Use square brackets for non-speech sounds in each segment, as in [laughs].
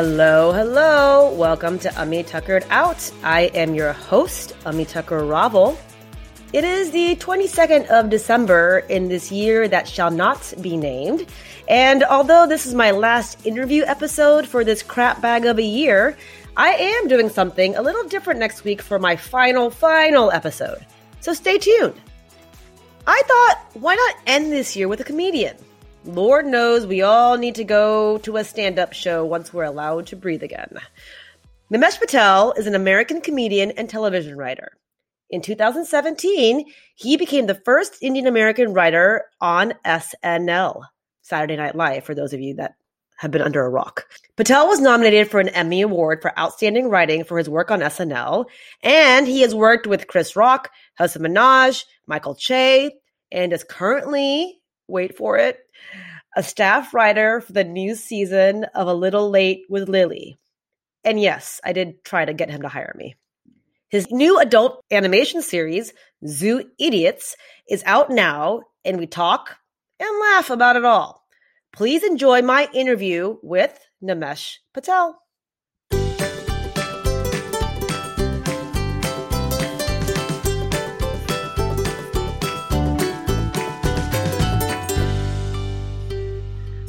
Hello, hello. Welcome to Ummy Tuckered Out. I am your host, Ummy Tucker Ravel. It is the 22nd of December in this year that shall not be named. And although this is my last interview episode for this crap bag of a year, I am doing something a little different next week for my final, final episode. So stay tuned. I thought, why not end this year with a comedian? Lord knows we all need to go to a stand up show once we're allowed to breathe again. Nimesh Patel is an American comedian and television writer. In 2017, he became the first Indian American writer on SNL, Saturday Night Live, for those of you that have been under a rock. Patel was nominated for an Emmy Award for Outstanding Writing for his work on SNL, and he has worked with Chris Rock, Hasan Minhaj, Michael Che, and is currently wait for it, a staff writer for the new season of A Little Late with Lilly. And yes, I did try to get him to hire me. His new adult animation series, Zoo Idiots, is out now, and we talk and laugh about it all. Please enjoy my interview with Nimesh Patel.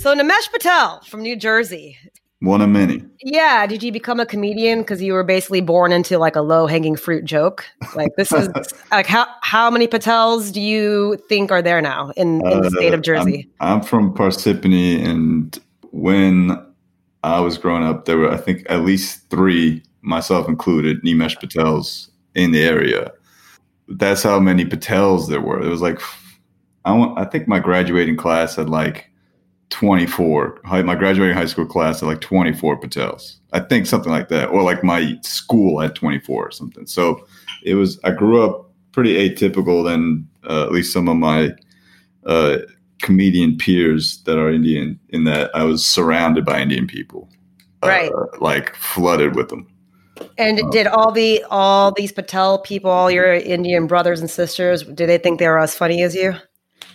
So Nimesh Patel from New Jersey. One of many. Yeah. Did you become a comedian because you were basically born into like a low hanging fruit joke? Like this is [laughs] like how how many Patels do you think are there now in, in the state of Jersey? Uh, I'm, I'm from Parsippany, and when I was growing up, there were I think at least three, myself included, Nimesh Patels in the area. That's how many Patels there were. It was like I want. I think my graduating class had like 24. My graduating high school class had like 24 Patels. I think something like that. Or like my school had 24 or something. So it was, I grew up pretty atypical than uh, at least some of my uh, comedian peers that are Indian, in that I was surrounded by Indian people. Uh, right. like flooded with them. And uh, did all the all these Patel people, all your Indian brothers and sisters, did they think they were as funny as you?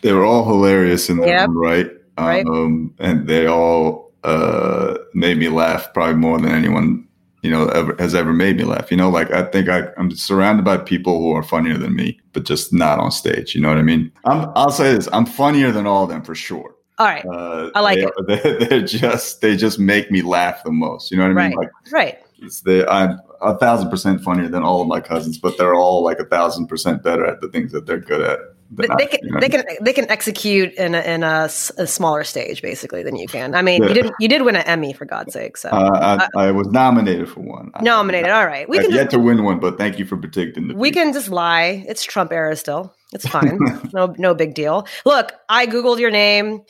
They were all hilarious in their Yep. own right. Right. Um, and they all uh, made me laugh probably more than anyone you know ever has ever made me laugh. You know, like I think I, I'm surrounded by people who are funnier than me, but just not on stage. You know what I mean? I'm, I'll say this: I'm funnier than all of them for sure. All right. Uh, I like they, it. [laughs] They're, they're just they just make me laugh the most. You know what I mean? Right. Like Right. it's they, I'm a thousand percent funnier than all of my cousins, but they're all like a thousand percent better at the things that they're good at. But they can you know? they can they can execute in a, in a, a smaller stage basically than you can. I mean, Yeah. you did you did win an Emmy for God's sake. So Uh, I, I was nominated for one. I- nominated. All right, we I've can yet just, to win one, but thank you for predicting the. we future. can just lie. It's Trump era still. It's [laughs] fine. no no big deal. Look, I googled your name.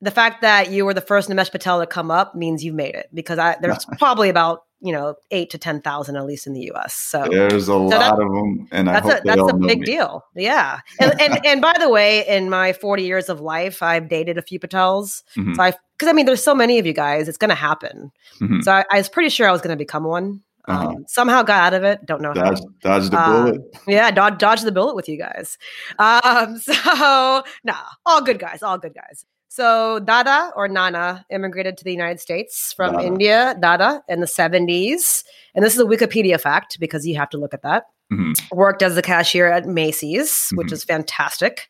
The fact that you were the first Nimesh Patel to come up means you've made it because I, there's [laughs] probably about you know eight to ten thousand at least in the U.S. So There's a lot of them, and I that's a that's a big me. deal. Yeah. And, and [laughs] and by the way, in my 40 years of life, I've dated a few Patels. Mhm. So I because I mean, there's so many of you guys, it's going to happen. Mhm. So I, I was pretty sure I was going to become one. Um, Uh-huh. Somehow got out of it. Don't know how. Dodge, dodge the Uh, bullet. Yeah, dodge, dodge the bullet with you guys. Um, [laughs] so nah, all good guys, all good guys. So Dada or Nana immigrated to the United States from Dada. India, Dada, in the 70s. And this is a Wikipedia fact because you have to look at that. Mhm. Worked as a cashier at Macy's, which Mhm. is fantastic.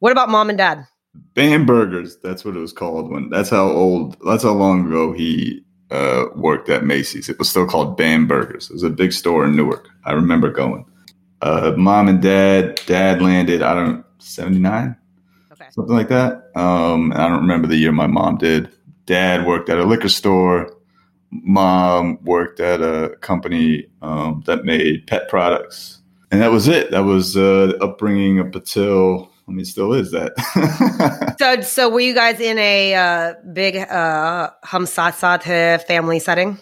What about mom and dad? Bamberger's. That's what it was called when. That's how old. That's how long ago he uh, worked at Macy's. It was still called Bamberger's. It was a big store in Newark. I remember going. Uh, mom and dad. Dad landed. I don't seventy nine. Okay. something like that. Um, I don't remember the year my mom did. Dad worked at a liquor store. Mom worked at a company um, that made pet products, and that was it. That was uh, the upbringing of Patil. I mean, still is that. [laughs] So, so were you guys in a uh, big uh, hum sat sat hai family setting?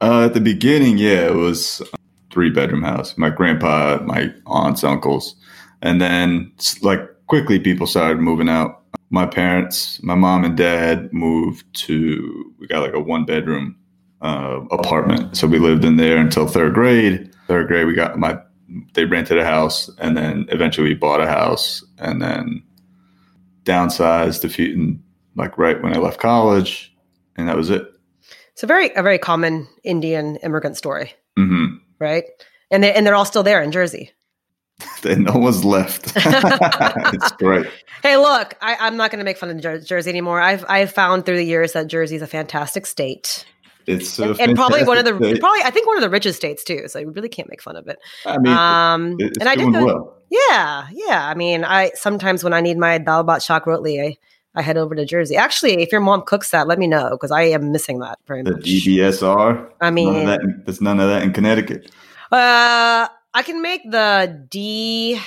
uh, at the beginning, yeah, it was a three bedroom house. My grandpa, my aunts, uncles, and then like quickly people started moving out. My parents, my mom and dad moved to. We got like a one bedroom uh, apartment, so we lived in there until third grade. Third grade, we got my. They rented a house, and then eventually we bought a house, and then downsized a few, and like right when I left college, and that was it. It's a very a very common Indian immigrant story, hmm right? And they and they're all still there in Jersey. And no one's left. [laughs] it's great. Hey, look, I, I'm not going to make fun of Jer- Jersey anymore. I've I've found through the years that Jersey is a fantastic state, It's a and probably one of the state. probably I think one of the richest states too. So you really can't make fun of it. I mean, um, it- and I did go, well. yeah, yeah. I mean, I sometimes when I need my dal bhat shak rotli, I, I head over to Jersey. Actually, if your mom cooks that, let me know because I am missing that very The much. DBSR. I mean, of that. There's none of that in Connecticut. Uh, I can make the D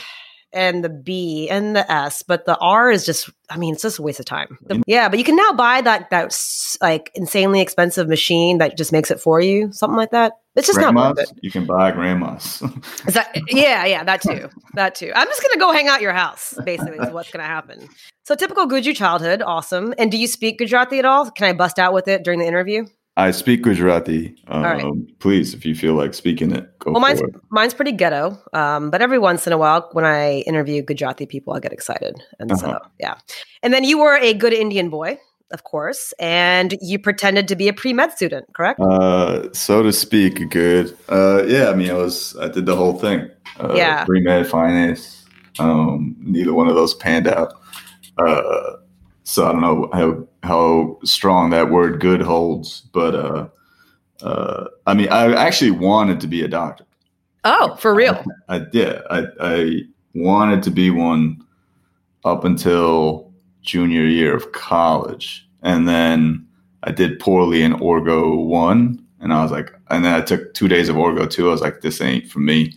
and the B and the S, but the R is just, I mean, it's just a waste of time. The- mm-hmm. yeah, but you can now buy that, that like insanely expensive machine that just makes it for you, something like that. It's just not worth grandmas. it. You can buy grandmas. [laughs] Is that, yeah, yeah, that too. That too. I'm just going to go hang out at your house, basically, is what's going to happen. So, typical Guju childhood. Awesome. And do you speak Gujarati at all? Can I bust out with it during the interview? I speak Gujarati. Um, right. Please, if you feel like speaking it, go Well, for mine's it. mine's pretty ghetto, um, but every once in a while, when I interview Gujarati people, I get excited, and so Uh-huh. yeah. And then you were a good Indian boy, of course, and you pretended to be a pre med student, correct? Uh, so to speak, good. Uh, yeah, I mean, I was, I did the whole thing. Uh, Yeah. Pre med finance. Um, neither one of those panned out. So I don't know how how strong that word "good" holds, but uh, uh, I mean, I actually wanted to be a doctor. oh, for real? I did. I, I wanted to be one up until junior year of college. And then I did poorly in Orgo 1. And I was like, and then I took two days of Orgo 2. I was like, this ain't for me.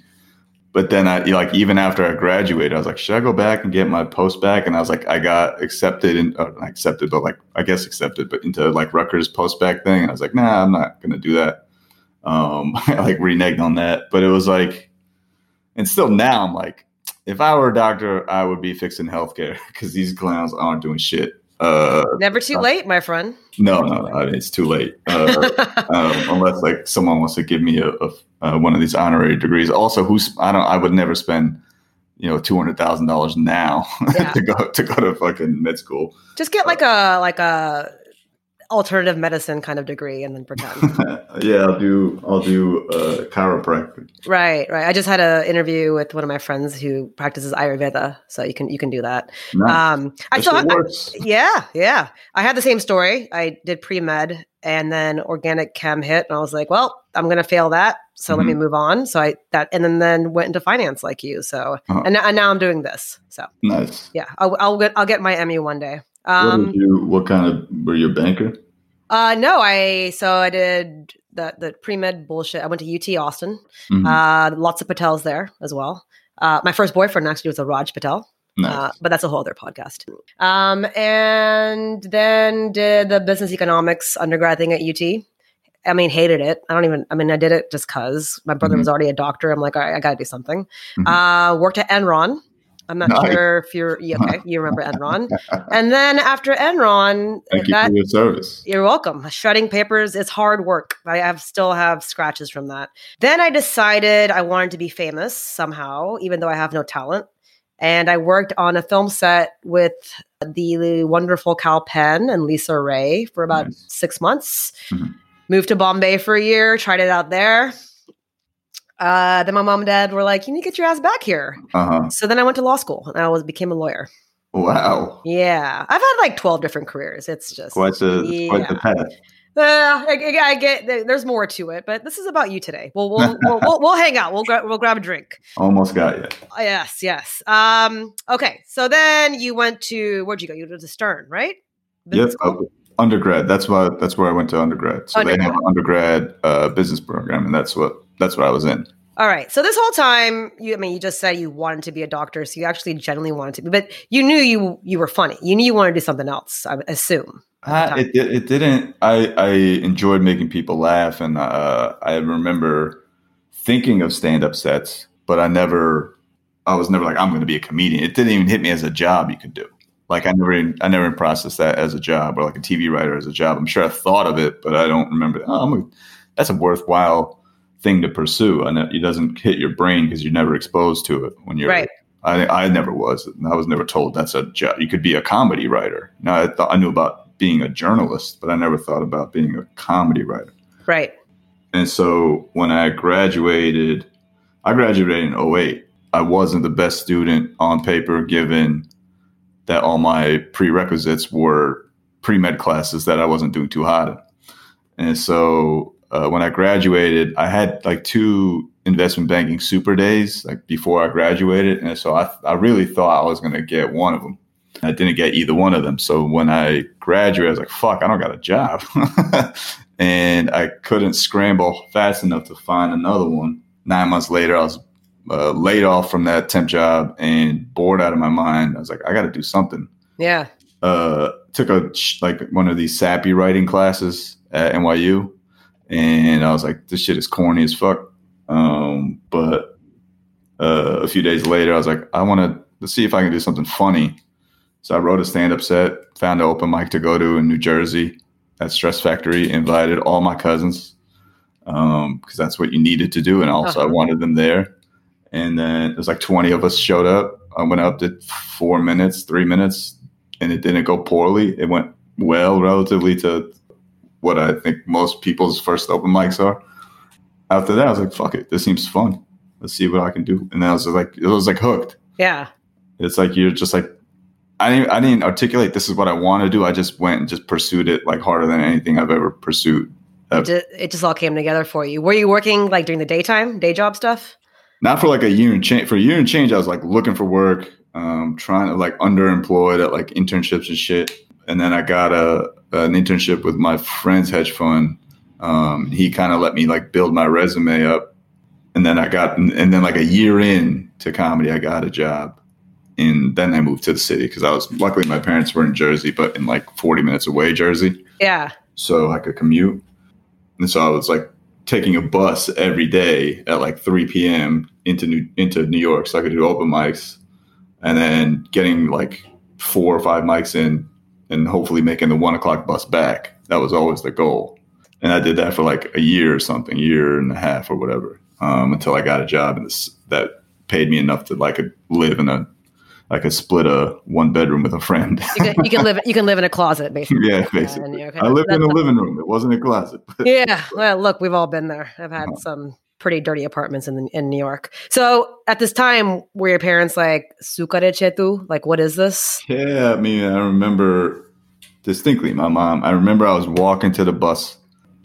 But then I, like, even after I graduated, I was like, should I go back and get my post-bacc? And I was like, I got accepted and uh, accepted, but like, I guess accepted, but into like Rutgers post-bacc thing. And I was like, nah, I'm not to do that. Um, [laughs] I like reneged on that. But it was like, and still now I'm like, if I were a doctor, I would be fixing healthcare [laughs] because these clowns aren't doing shit. Uh, Never too late, my friend. no, no, I mean, it's too late. Uh, [laughs] um, unless like someone wants to give me a, a uh, one of these honorary degrees. Also, who's I don't, I would never spend, you know, two hundred thousand dollars now [laughs] Yeah. to go to go to fucking med school. Just get like a like a alternative medicine kind of degree and then pretend. [laughs] yeah, I'll do I'll do uh, chiropractic. right, right. I just had an interview with one of my friends who practices Ayurveda, so you can you can do that. Nice. Um, I That still I- Yeah, yeah. I had the same story. I did pre med and then organic chem hit, and I was like, well, I'm gonna fail that. So let me move on. So I that and then then went into finance like you. So Uh-huh. and, and now I'm doing this. So nice. yeah, I'll, I'll get I'll get my MU one day. What, Um, did you, what kind of were you a banker? uh, no, I so I did the the pre med bullshit. I went to UT Austin. Mhm. Uh, lots of Patels there as well. Uh, my first boyfriend actually was a Raj Patel. nice. Uh, but that's a whole other podcast. Um, and then did the business economics undergrad thing at UT. I mean, hated it. I don't even, I mean, I did it just because my brother Mhm. was already a doctor. I'm like, all right, I got to do something. Mhm. Uh, worked at Enron. I'm not Nice. sure if you're, yeah, okay, you remember Enron. [laughs] and then after Enron, Thank you for your service. You're welcome. Shredding papers, is hard work. I have still have scratches from that. Then I decided I wanted to be famous somehow, even though I have no talent. And I worked on a film set with the wonderful Kal Penn and Lisa Ray for about Nice. six months. Mhm. Moved to Bombay for a year, tried it out there. Uh, then my mom and dad were like, "You need to get your ass back here." Uh huh. So then I went to law school and I was became a lawyer. Wow. Yeah, I've had like twelve different careers. It's just Quite the quite the path. uh, I, I- get there- there's more to it, but this is about you today. We'll we'll [laughs] we'll, we'll, we'll hang out. We'll gra- we'll grab a drink. Almost got you. Yes, yes. Um. Okay. So then you went to where'd you go? You went to Stern, right? Yep. Business school? uh, undergrad. That's why. That's where I went to undergrad. So they have an undergrad uh, business program, and that's what that's what I was in. All right. So this whole time, you I mean, you just said you wanted to be a doctor, so you actually genuinely wanted to be, but you knew you you were funny. You knew you wanted to do something else. I assume. at Uh, it, it it didn't. I I enjoyed making people laugh, and uh, I remember thinking of stand up sets, but I never. I was never like I'm going to be a comedian. It didn't even hit me as a job you could do. Like I never, I never processed that as a job or like a TV writer as a job. I'm sure I thought of it, but I don't remember. Oh, I'm a, that's a worthwhile thing to pursue, and it doesn't hit your brain because you're never exposed to it when you're. Right. I, I never was. I was never told that's a job. You could be a comedy writer. Now I thought I knew about being a journalist, but I never thought about being a comedy writer. Right. And so when I graduated, I graduated in 08. I wasn't the best student on paper, given that all my prerequisites were pre med classes that I wasn't doing too hot in. And so uh, when I graduated, I had like two investment banking super days like before I graduated. And so I, I really thought I was going to get one of them. I didn't get either one of them. So when I graduated, I was like, fuck, I don't got a job. [laughs] and I couldn't scramble fast enough to find another one. Nine months later, I was uh, laid off from that temp job and bored out of my mind. I was like, I got to do something. Yeah. Uh, took a like one of these sappy writing classes at NYU, and I was like, this shit is corny as fuck. Um, but uh, a few days later, I was like, I want to see if I can do something funny. So I wrote a stand up set, found an open mic to go to in New Jersey at Stress Factory, invited all my cousins because um, that's what you needed to do. And also, uh-huh. I wanted them there. And then it was like 20 of us showed up. I went up to four minutes, three minutes, and it didn't go poorly. It went well relatively to what I think most people's first open mics are. After that, I was like, fuck it. This seems fun. Let's see what I can do. And then I was like, it was like hooked. Yeah. It's like you're just like I didn't, I didn't articulate this is what I want to do. I just went and just pursued it like harder than anything I've ever pursued. It just, it just all came together for you. Were you working like during the daytime, day job stuff? Not for like a year and change. For a year and change, I was like looking for work, um, trying to like underemployed at like internships and shit. And then I got a an internship with my friend's hedge fund. Um, he kind of let me like build my resume up, and then I got and then like a year in to comedy, I got a job and then I moved to the city because I was luckily my parents were in Jersey, but in like 40 minutes away, Jersey. Yeah. So I could commute. And so I was like taking a bus every day at like 3 p.m. into New, into New York so I could do open mics and then getting like four or five mics in and hopefully making the one o'clock bus back. That was always the goal. And I did that for like a year or something, year and a half or whatever, um, until I got a job in this, that paid me enough to like live in a I could split a one bedroom with a friend. you, can, you, can, live. You can live in a closet, [laughs] basically. Yeah, basically. I lived in a living room. It wasn't a closet. yeah. Well, look, we've all been there. I've had uh-huh. some pretty dirty apartments in in New York. So at this time, were your parents like "sukare chetu"? Like, what is this? Yeah, I mean, I remember distinctly. My mom. I remember I was walking to the bus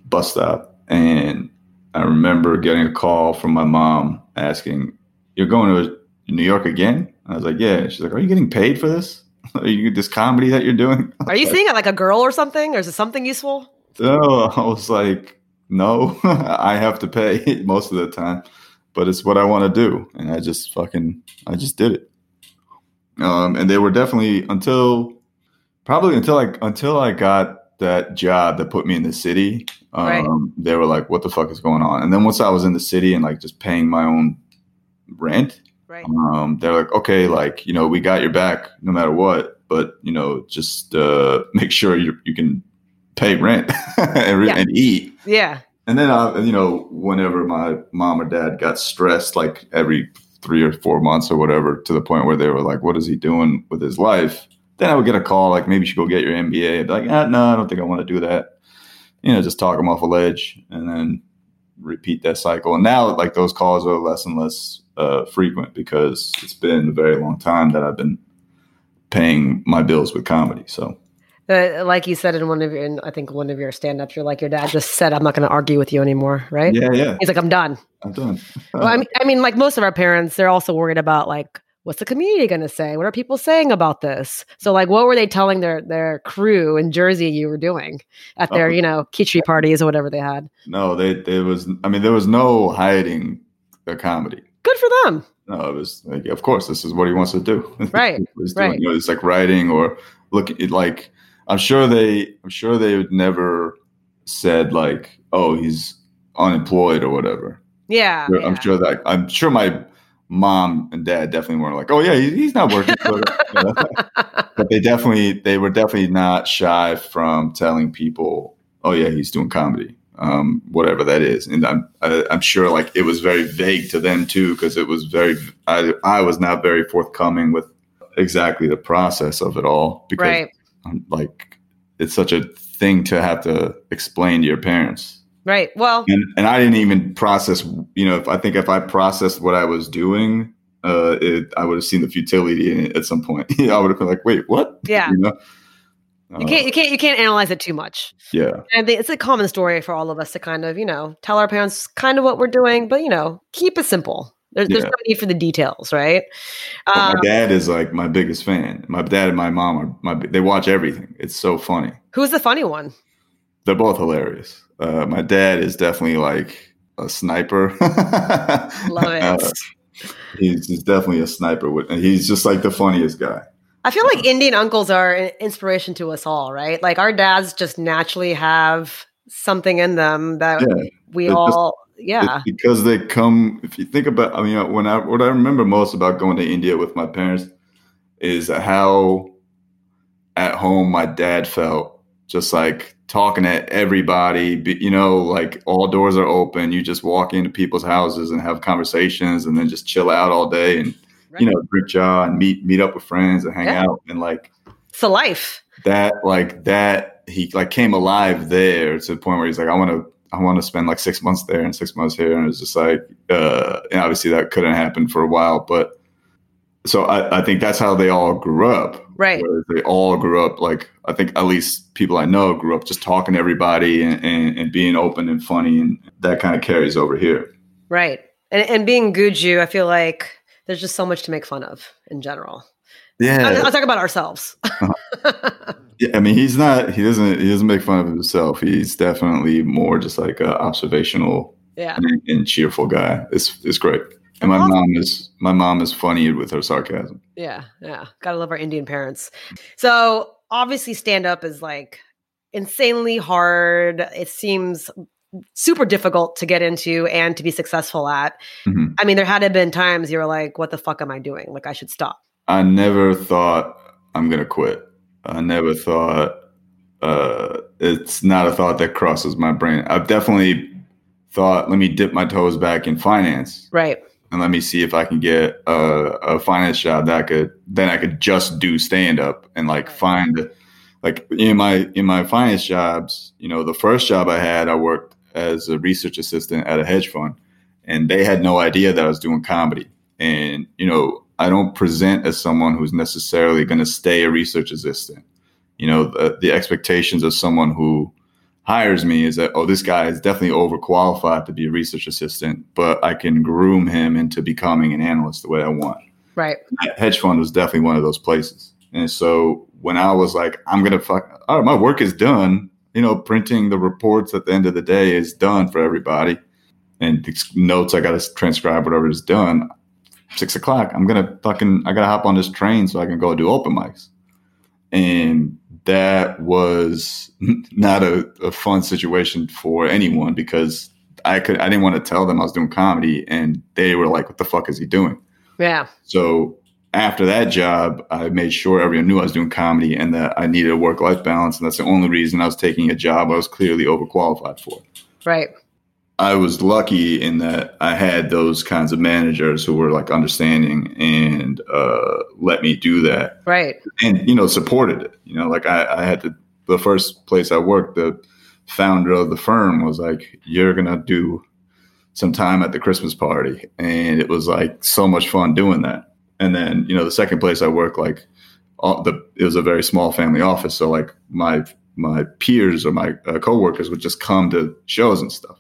bus stop, and I remember getting a call from my mom asking, "You're going to New York again?" I was like, yeah. She's like, are you getting paid for this? [laughs] Are you this comedy that you're doing? [laughs] Are you seeing it like a girl or something, or is it something useful? No, [laughs] I was like, no, [laughs] I have to pay [laughs] most of the time, but it's what I want to do, and I just fucking, I just did it. Um, and they were definitely until probably until I until I got that job that put me in the city. Um, right. They were like, "What the fuck is going on?" And then once I was in the city and like just paying my own rent, Right. Um, they're like, okay, like you know, we got your back no matter what, but you know, just uh, [laughs] make sure you you can pay rent [laughs] and, yeah. and, eat. Yeah. And then, I, you know, whenever my mom or dad got stressed, like every three or four months or whatever, to the point where they were like, "What is he doing with his life?" Then I would get a call like, "Maybe you should go get your MBA." I'd be like, ah, "No, I don't think I want to do that." You know, just talk them off a ledge, and then repeat that cycle. And now, like those calls are less and less uh, frequent because it's been a very long time that I've been paying my bills with comedy. So, uh, like you said in one of your, in, I think one of your stand-ups, you're like your dad just said, "I'm not going to argue with you anymore," right? Yeah, yeah. He's like, "I'm done. I'm done." [laughs] well, I mean, I mean, like most of our parents, they're also worried about like what's the community going to say? What are people saying about this? So like what were they telling their their crew in Jersey you were doing at their, oh, you know, kitchen parties or whatever they had? No, they there was I mean there was no hiding the comedy. Good for them. No, it was like, of course, this is what he wants to do. [laughs] Right. right. You know, it's like writing or look at like, I'm sure they, I'm sure they would never said like, oh, he's unemployed or whatever. Yeah. I'm sure, yeah. Sure that, I'm sure my mom and dad definitely weren't like, oh yeah, he's not working. [laughs] but they definitely, they were definitely not shy from telling people, oh yeah, he's doing comedy um, whatever that is. And I'm I, am i am sure like it was very vague to them too because it was very I I was not very forthcoming with exactly the process of it all because right. I'm like it's such a thing to have to explain to your parents. Right. Well, and, and I didn't even process. You know, if I think if I processed what I was doing, uh, it, I would have seen the futility in it at some point. [laughs] I would have been like, "Wait, what?" [laughs] Yeah. You, know? you can't. You can't. You can't analyze it too much. Yeah. And it's a common story for all of us to kind of, you know, tell our parents kind of what we're doing, but you know, keep it simple. There's, there's no need for the details, right? Um, my dad is like my biggest fan. My dad and my mom are my. They watch everything. It's so funny. who's the funny one? They're both hilarious. Uh, my dad is definitely like a sniper. [laughs] Love it. Uh, he's, he's definitely a sniper. With, and he's just like the funniest guy. I feel like Indian uncles are an inspiration to us all, right? Like our dads just naturally have something in them that Yeah, we all, yeah, It's because they come. If you think about, I mean, uh, when I what I remember most about going to India with my parents is how at home my dad felt, just like talking to everybody. You know, like all doors are open. You just walk into people's houses and have conversations, and then just chill out all day, and right? you know, drink cha and meet meet up with friends and hang Yeah. out, and like it's a life. that like that he like came alive there to the point where he's like i want to i want to spend like six months there and six months here and it's just like uh and obviously that couldn't happen for a while but so i, I think that's how they all grew up Right. they all grew up like i think at least people i know grew up just talking to everybody and, and, and being open and funny and that kind of carries over here Right. And, and being Guju, I feel like there's just so much to make fun of in general. Yeah I'll, talk about ourselves. [laughs] Yeah, I mean, he's not. He doesn't. He doesn't make fun of himself. He's definitely more just like a observational yeah. and, and cheerful guy. It's it's great. And my mom is my mom is funny with her sarcasm. Yeah. Yeah. Gotta love our Indian parents. So obviously, stand up is like insanely hard. It seems super difficult to get into and to be successful at. Mhm. I mean, there had been times you were like, what the fuck am I doing? Like, I should stop. I never thought I'm gonna quit. I never thought uh, it's not a thought that crosses my brain. I've definitely thought, let me dip my toes back in finance Right. and let me see if I can get a, a finance job that I could then I could just do stand up and like Right. find like in my in my finance jobs, you know, the first job I had, I worked as a research assistant at a hedge fund, and they had no idea that I was doing comedy. And you know, I don't present as someone who's necessarily going to stay a research assistant. You know, the, the expectations of someone who hires me is that oh, this guy is definitely overqualified to be a research assistant, but I can groom him into becoming an analyst the way I want Right. that hedge fund was definitely one of those places. And so when I was like, I'm gonna fuck, all right, my work is done. You know, printing the reports at the end of the day is done for everybody, and the notes I got to transcribe whatever is done. Six o'clock, I'm gonna fucking, I gotta hop on this train so I can go do open mics, and that was [laughs] not a, a fun situation for anyone because I could, I didn't want to tell them I was doing comedy, and they were like, "What the fuck is he doing?" Yeah. So after that job, I made sure everyone knew I was doing comedy and that I needed a work life balance. And that's the only reason I was taking a job I was clearly overqualified for. Right. I was lucky in that I had those kinds of managers who were like understanding and uh, let me do that Right. and, you know, supported it. You know, like I, I had to, the first place I worked, the founder of the firm was like, you're going to do some time at the Christmas party. And it was like so much fun doing that. And then, you know, the second place I worked, like all the, it was a very small family office. So like my, my peers or my uh, coworkers would just come to shows and stuff.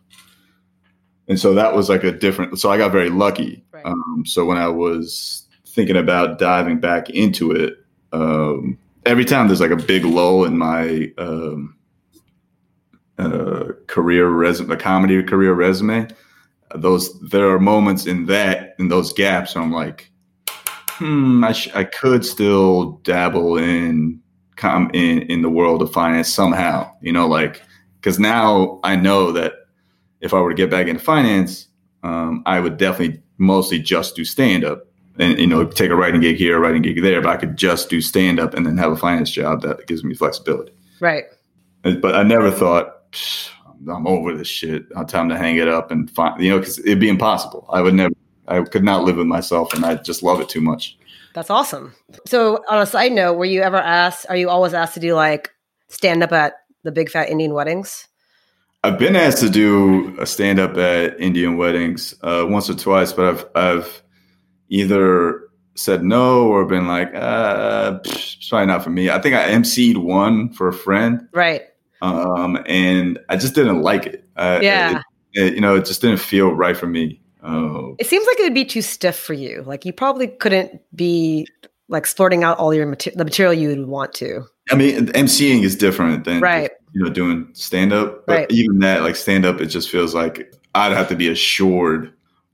And so that was like a different, so I got very lucky. Right. Um, so when I was thinking about diving back into it, um, every time there's like a big lull in my, um, uh, career resume, a comedy career resume, those there are moments in that in those gaps where I'm like, hmm, I, sh- I could still dabble in com in in the world of finance somehow, you know, like because now I know that if I were to get back into finance, um, I would definitely mostly just do stand up and you know take a writing gig here, a writing gig there, but I could just do stand up and then have a finance job that gives me flexibility. Right. But I never thought I'm over this shit. i have time to hang it up and find you know because it'd be impossible. I would never. I could not live with myself, and I just love it too much. That's awesome. So, on a side note, were you ever asked? Are you always asked to do like stand up at the big fat Indian weddings? I've been asked to do a stand up at Indian weddings uh, once or twice, but I've I've either said no or been like, uh, it's probably not for me. I think I emceed one for a friend, Right. um, and I just didn't like it. I, Yeah. it- it- you know, it just didn't feel right for me. Uh, It seems like it would be too stiff for you. Like you probably couldn't be like splurting out all your mater- the material you would want to. I mean, emceeing is different than Right. You know doing stand up. But Right. even that, like stand up, it just feels like I'd have to be assured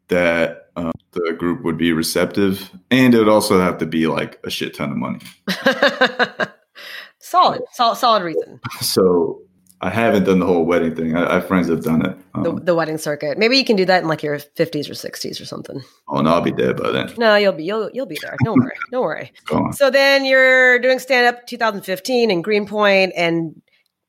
that um, the group would be receptive, and it would also have to be like a shit ton of money. [laughs] solid, solid, solid reason. [laughs] So I haven't done the whole wedding thing. I, I have friends that have done it. The, Um, the wedding circuit. Maybe you can do that in like your fifties or sixties or something. oh no, I'll be dead by then. No, you'll be you'll you'll be there. Don't worry. [laughs] Don't worry. So then you're doing stand up 2015 in Greenpoint and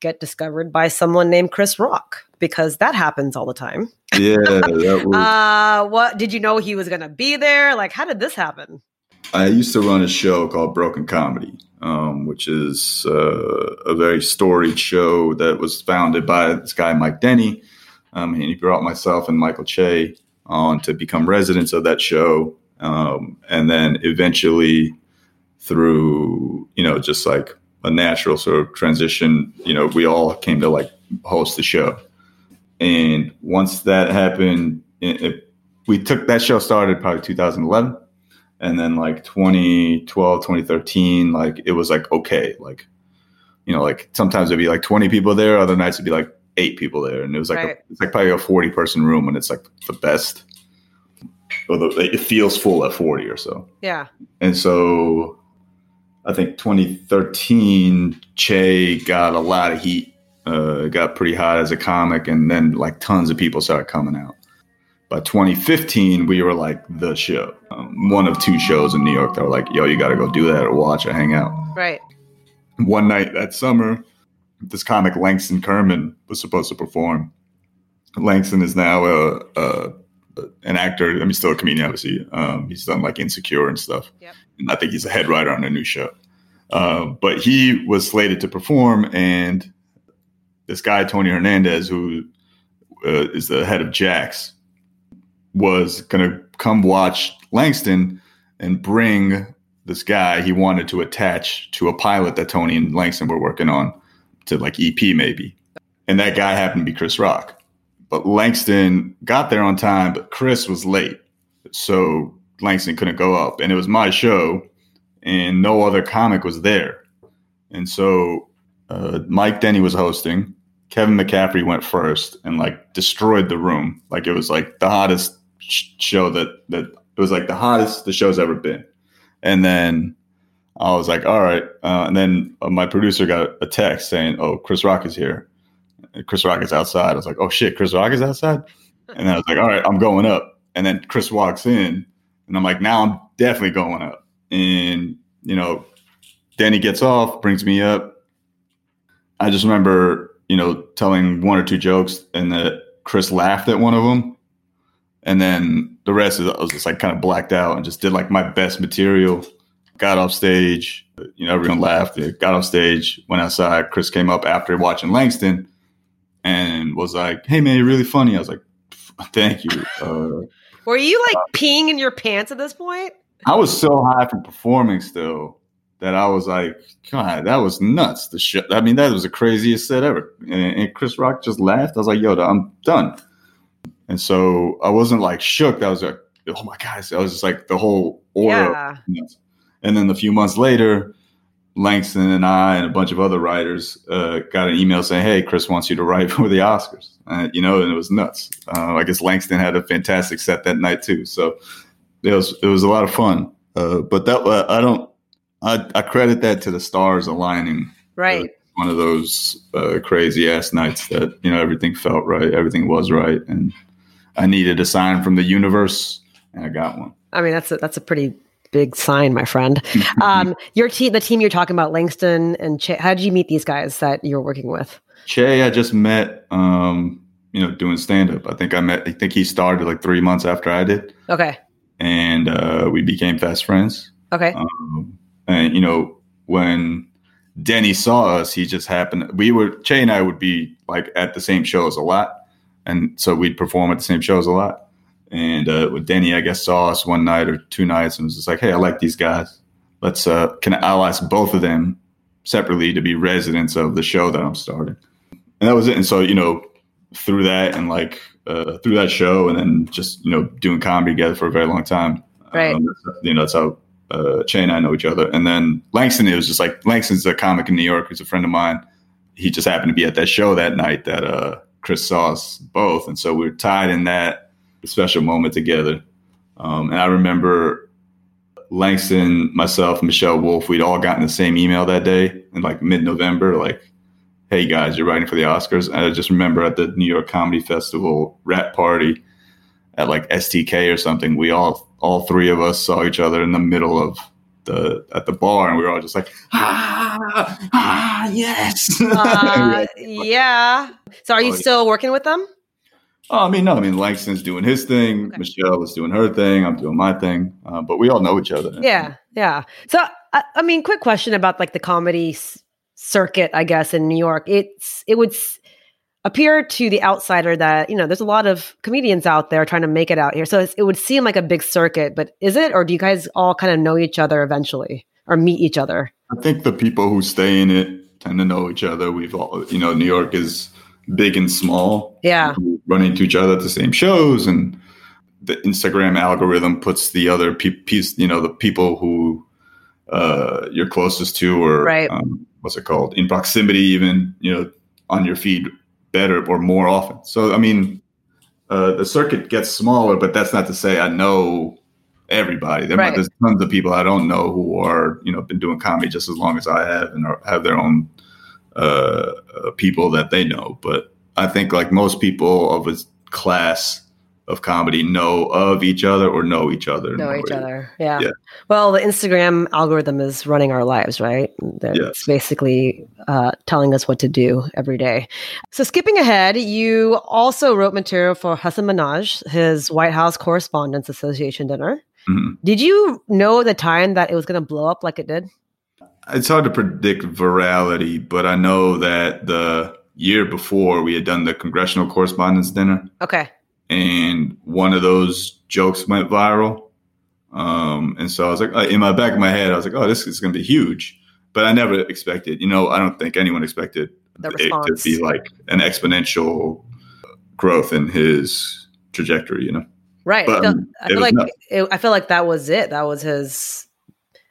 get discovered by someone named Chris Rock because that happens all the time. Yeah, that [laughs] was. Uh, what did you know he was going to be there? Like, how did this happen? I used to run a show called Broken Comedy, um, which is uh, a very storied show that was founded by this guy Mike Denny, um, and he brought myself and Michael Che on to become residents of that show, um, and then eventually, through you know just like a natural sort of transition, you know, we all came to like host the show, and once that happened, it, it, we took that show started probably 2011 and then like 2012 2013 like it was like okay like you know like sometimes it'd be like 20 people there other nights it'd be like eight people there. And it was like Right. a, it's like probably a 40 person room and it's like the best. Although it feels full at 40 or so. Yeah. and so i think 2013 che got a lot of heat uh got pretty hot as a comic and then like tons of people started coming out. By 2015 we were like the show um, one of two shows in new york that were like yo you gotta go do that or watch or hang out. Right. one night that summer this comic langston kerman was supposed to perform. Langston is now a, a an actor i mean still a comedian obviously. Um, he's done like insecure and stuff. Yep. And i think he's a head writer on a new show uh, but he was slated to perform and this guy tony hernandez who uh, is the head of jax was going to come watch Langston and bring this guy he wanted to attach to a pilot that Tony and Langston were working on to like EP maybe. And that guy happened to be Chris Rock. But Langston got there on time, but Chris was late. So Langston couldn't go up. And it was my show, and no other comic was there. And so uh, Mike Denny was hosting. Kevin McCaffrey went first and like destroyed the room. Like it was like the hottest show that that it was like the hottest the show's ever been. And then I was like, all right. Uh, and then uh, my producer got a text saying, "Oh, Chris Rock is here. Chris Rock is outside." I was like, "Oh shit, Chris Rock is outside." And then I was like, "All right, I'm going up." And then Chris walks in, and I'm like, "Now I'm definitely going up." And you know, Danny gets off, brings me up. I just remember, you know, telling one or two jokes, and that Chris laughed at one of them, and then the rest it, I was just like kind of blacked out and just did like my best material. Got off stage, you know, everyone laughed. Got off stage, went outside. Chris came up after watching Langston and was like, "Hey man, you're really funny." I was like, "Thank you." Uh, Were you like uh, peeing in your pants at this point? I was so high from performing still that I was like, God, that was nuts. The shit. I mean, that was the craziest set ever. And, and Chris Rock just laughed. I was like, Yo, I'm done. And so I wasn't like shook. I was like, Oh my gosh. I was just like the whole aura. Yeah. And then a few months later, Langston and I and a bunch of other writers uh, got an email saying, "Hey, Chris wants you to write [laughs] for the Oscars." Uh, you know, and it was nuts. Uh, I guess Langston had a fantastic set that night too. So it was it was a lot of fun. Uh, but that uh, I don't I, I credit that to the stars aligning. Right. One of those uh, crazy ass nights that you know everything felt right, everything was right, and I needed a sign from the universe, and I got one. I mean, that's a, that's a pretty big sign, my friend. Um, your team, the team you're talking about, Langston and Ch- how did you meet these guys that you're working with? Che, I just met, um, you know, doing stand up. I think I met, I think he started like three months after I did. Okay. And uh, we became fast friends. Okay. Um, and, you know, when Denny saw us, he just happened. We were Che and I would be like at the same shows a lot, and so we'd perform at the same shows a lot. And uh, with Denny, I guess saw us one night or two nights, and was just like, "Hey, I like these guys. Let's uh, can I'll ask both of them separately to be residents of the show that I'm starting." And that was it. And so you know, through that and like uh, through that show, and then just you know doing comedy together for a very long time. Right. Um, you know, that's how uh, Che and I know each other. And then Langston, it was just like Langston's a comic in New York. He's a friend of mine. He just happened to be at that show that night that uh, Chris saw us both, and so we were tied in that special moment together. Um, and I remember Langston, myself, Michelle Wolf, we'd all gotten the same email that day in like mid-November, like, "Hey guys, you're writing for the Oscars." And I just remember at the New York Comedy Festival wrap party at like STK or something, we all all three of us saw each other in the middle of the at the bar, and we were all just like, ah, ah yes. [laughs] Uh, yeah. So are you Oh, yeah. still working with them? Oh, I mean, no, I mean, Langston's doing his thing, Okay. Michelle is doing her thing, I'm doing my thing, uh, but we all know each other. Yeah, yeah. So, I, I mean, quick question about like the comedy s- circuit, I guess, in New York. It's it would s- appear to the outsider that you know there's a lot of comedians out there trying to make it out here. So it's, it would seem like a big circuit, but is it, or do you guys all kind of know each other eventually or meet each other? I think the people who stay in it tend to know each other. We've all, you know, New York is big and small. Yeah, We run into each other at the same shows, and the Instagram algorithm puts the other pe- piece, you know, the people who uh, you're closest to, or Right. um, what's it called, in proximity, even, you know, on your feed better or more often. So, I mean, uh, the circuit gets smaller, but that's not to say I know everybody. There might, there's tons of people I don't know who are, you know, been doing comedy just as long as I have and are, have their own uh, uh, people that they know. But I think like most people of a class of comedy know of each other or know each other. in know each way. other. Yeah. Yeah. Well, the Instagram algorithm is running our lives, right? They're- Yes. It's basically uh, telling us what to do every day. So, skipping ahead, you also wrote material for Hasan Minhaj, his White House Correspondents Association dinner. Mhm. Did you know at the time that it was going to blow up like it did? It's hard to predict virality, but I know that the year before we had done the congressional correspondence dinner. Okay. and one of those jokes went viral. Um, and so I was like, uh, in my back of my head, I was like, oh, this is going to be huge. But I never expected, you know, I don't think anyone expected it to be like an exponential growth in his trajectory, you know? Right. But, I feel, um, I feel like it, I feel like that was it. That was his.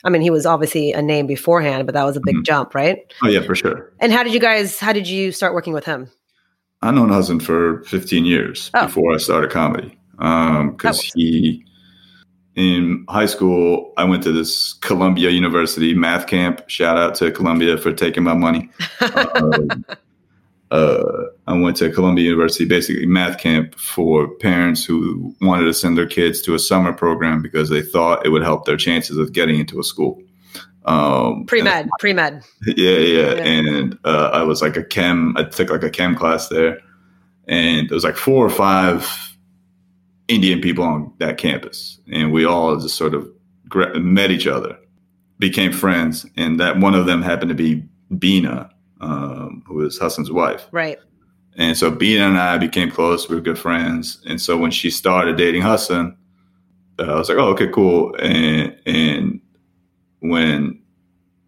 I mean, he was obviously a name beforehand, but that was a big Mhm. jump, right? Oh, yeah, for sure. And how did you guys? How did you start working with him? I've known Hasan for 15 years Oh. before I started comedy. Um, cause was- he, in high school, I went to this Columbia University math camp. Shout out to Columbia for taking my money. [laughs] um, uh, I went to Columbia University, basically math camp for parents who wanted to send their kids to a summer program because they thought it would help their chances of getting into a school. Um, pre med, pre med. yeah, yeah. Yeah. And uh, I was like a chem. I took like a chem class there, and there was like four or five Indian people on that campus, and we all just sort of met each other, became friends, and that one of them happened to be Beena, um, who is Hasan's wife. Right. And so Beena and I became close. We were good friends. And so when she started dating Hassan, uh, I was like, oh, okay, cool. And and when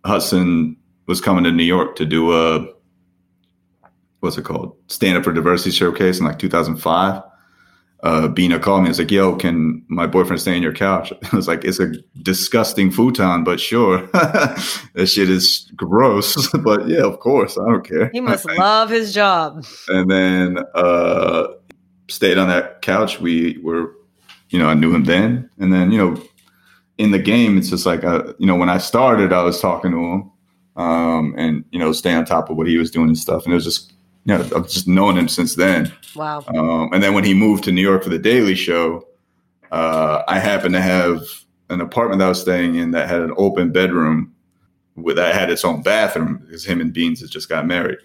Hasan was coming to New York to do a what's it called? Stand up for diversity showcase in like 2005. Uh, Beena called me. I was like, "Yo, can my boyfriend stay on your couch?" [laughs] I was like, "It's a disgusting futon, but sure, [laughs] that shit is gross." [laughs] but yeah, of course, I don't care. He must love his job. and then uh, stayed on that couch. We were, you know, I knew him then, and then you know, in the game, it's just like uh, you know, when I started, I was talking to him, um, and you know, stay on top of what he was doing and stuff, and it was just, you know, I've just known him since then. Wow. Um, and then when he moved to New York for the Daily Show, uh, I happened to have an apartment that I was staying in that had an open bedroom with that had its own bathroom because him and Beans had just got married.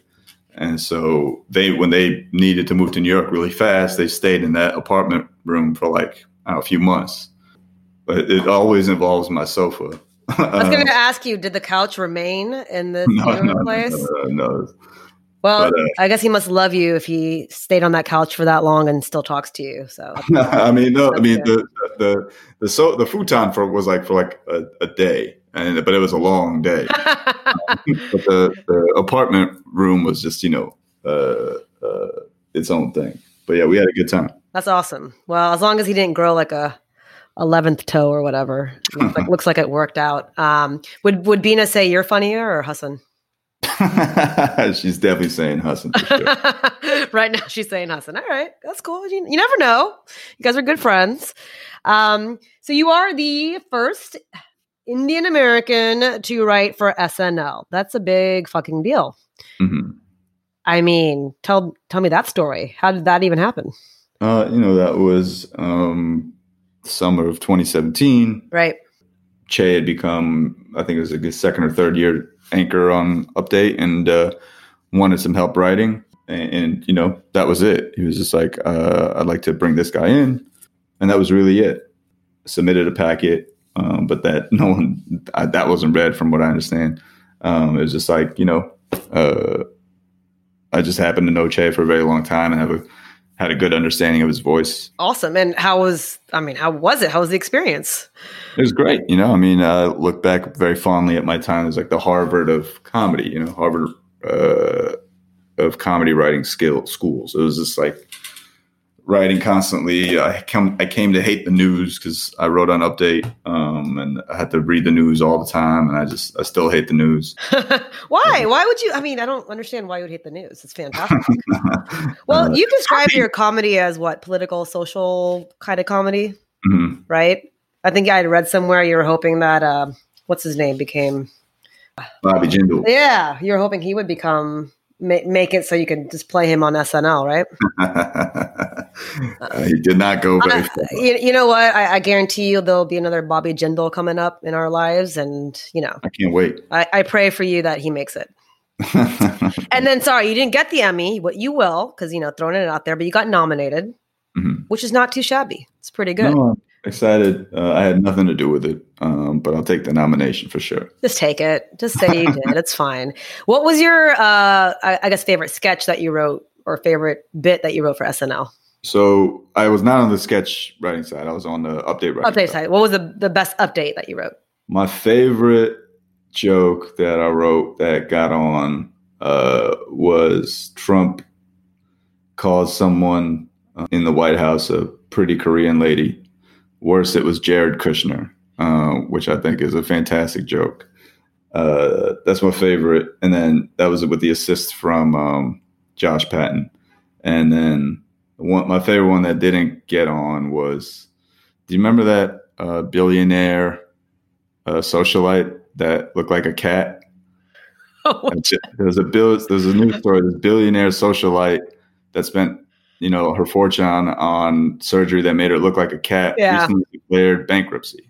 And so they, when they needed to move to New York really fast, they stayed in that apartment room for like I don't know, a few months. But it always involves my sofa. I was going [laughs] to ask you, did the couch remain in this [laughs] no, no, place? no, no, no. Well, But, uh, I guess he must love you if he stayed on that couch for that long and still talks to you. So [laughs] I mean, no, I mean the the the so the futon for was like for like a, a day, and but it was a long day. [laughs] [laughs] but the, the apartment room was just you know uh, uh, its own thing. But yeah, we had a good time. that's awesome. Well, as long as he didn't grow like a eleventh toe or whatever, looks like, looks like it worked out. Um, would would Beena say you're funnier or Hasan? [laughs] She's definitely saying Hasan. Sure. [laughs] right now, she's saying Hasan. All right, that's cool. You, you never know. You guys are good friends. Um, so you are the first Indian American to write for SNL. That's a big fucking deal. Mhm. I mean, tell tell me that story. How did that even happen? Uh, you know, that was um, summer of 2017. Right. Che had become, I think it was his second or third year anchor on Update and uh, wanted some help writing. And, and, you know, that was it. He was just like, uh, I'd like to bring this guy in. And that was really it. Submitted a packet, um, but that [laughs] no one, I, that wasn't read from what I understand. Um, it was just like, you know, uh, I just happened to know Che for a very long time and have a, had a good understanding of his voice. Awesome. And how was I mean, how was it? How was the experience? It was great. You know, I mean, I look back very fondly at my time as like the Harvard of comedy, you know, Harvard uh, of comedy writing skill schools. It was just like writing constantly. I come, I came to hate the news because I wrote on Update, um, and I had to read the news all the time, and I just, I still hate the news. [laughs] why? Why would you? I mean, I don't understand why you would hate the news. It's fantastic. [laughs] well, Uh, you describe your comedy as what political, social kind of comedy, mhm. right? I think I had read somewhere you were hoping that uh, what's his name became. Bobby Jindal. Yeah, you were hoping he would become make it so you can just play him on SNL, right? Uh, [laughs] he did not go very Uh, far. you, you know what? I, I guarantee you there'll be another Bobby Jindal coming up in our lives, and you know, I can't wait. I, I pray for you that he makes it. [laughs] And then, sorry, you didn't get the Emmy. What you will, because you know, throwing it out there, but you got nominated, Mhm. which is not too shabby. It's pretty good. No, excited. Uh, I had nothing to do with it, um, but I'll take the nomination for sure. Just take it. Just say you did. It's fine. What was your, uh, I, I guess, favorite sketch that you wrote, or favorite bit that you wrote for SNL? So I was not on the sketch writing side. I was on the update writing Update side. What was the the best update that you wrote? My favorite joke that I wrote that got on uh, was Trump called someone uh, in the White House a pretty Korean lady. Worse, it was Jared Kushner, uh, which I think is a fantastic joke. Uh, that's my favorite. And then that was with the assist from um, Josh Patten. And then one, my favorite one that didn't get on was do you remember that uh, billionaire uh, socialite that looked like a cat? [laughs] There's a bill. There's a news story. This billionaire socialite that spent, you know, her fortune on, surgery that made her look like a cat. Yeah. Recently declared bankruptcy.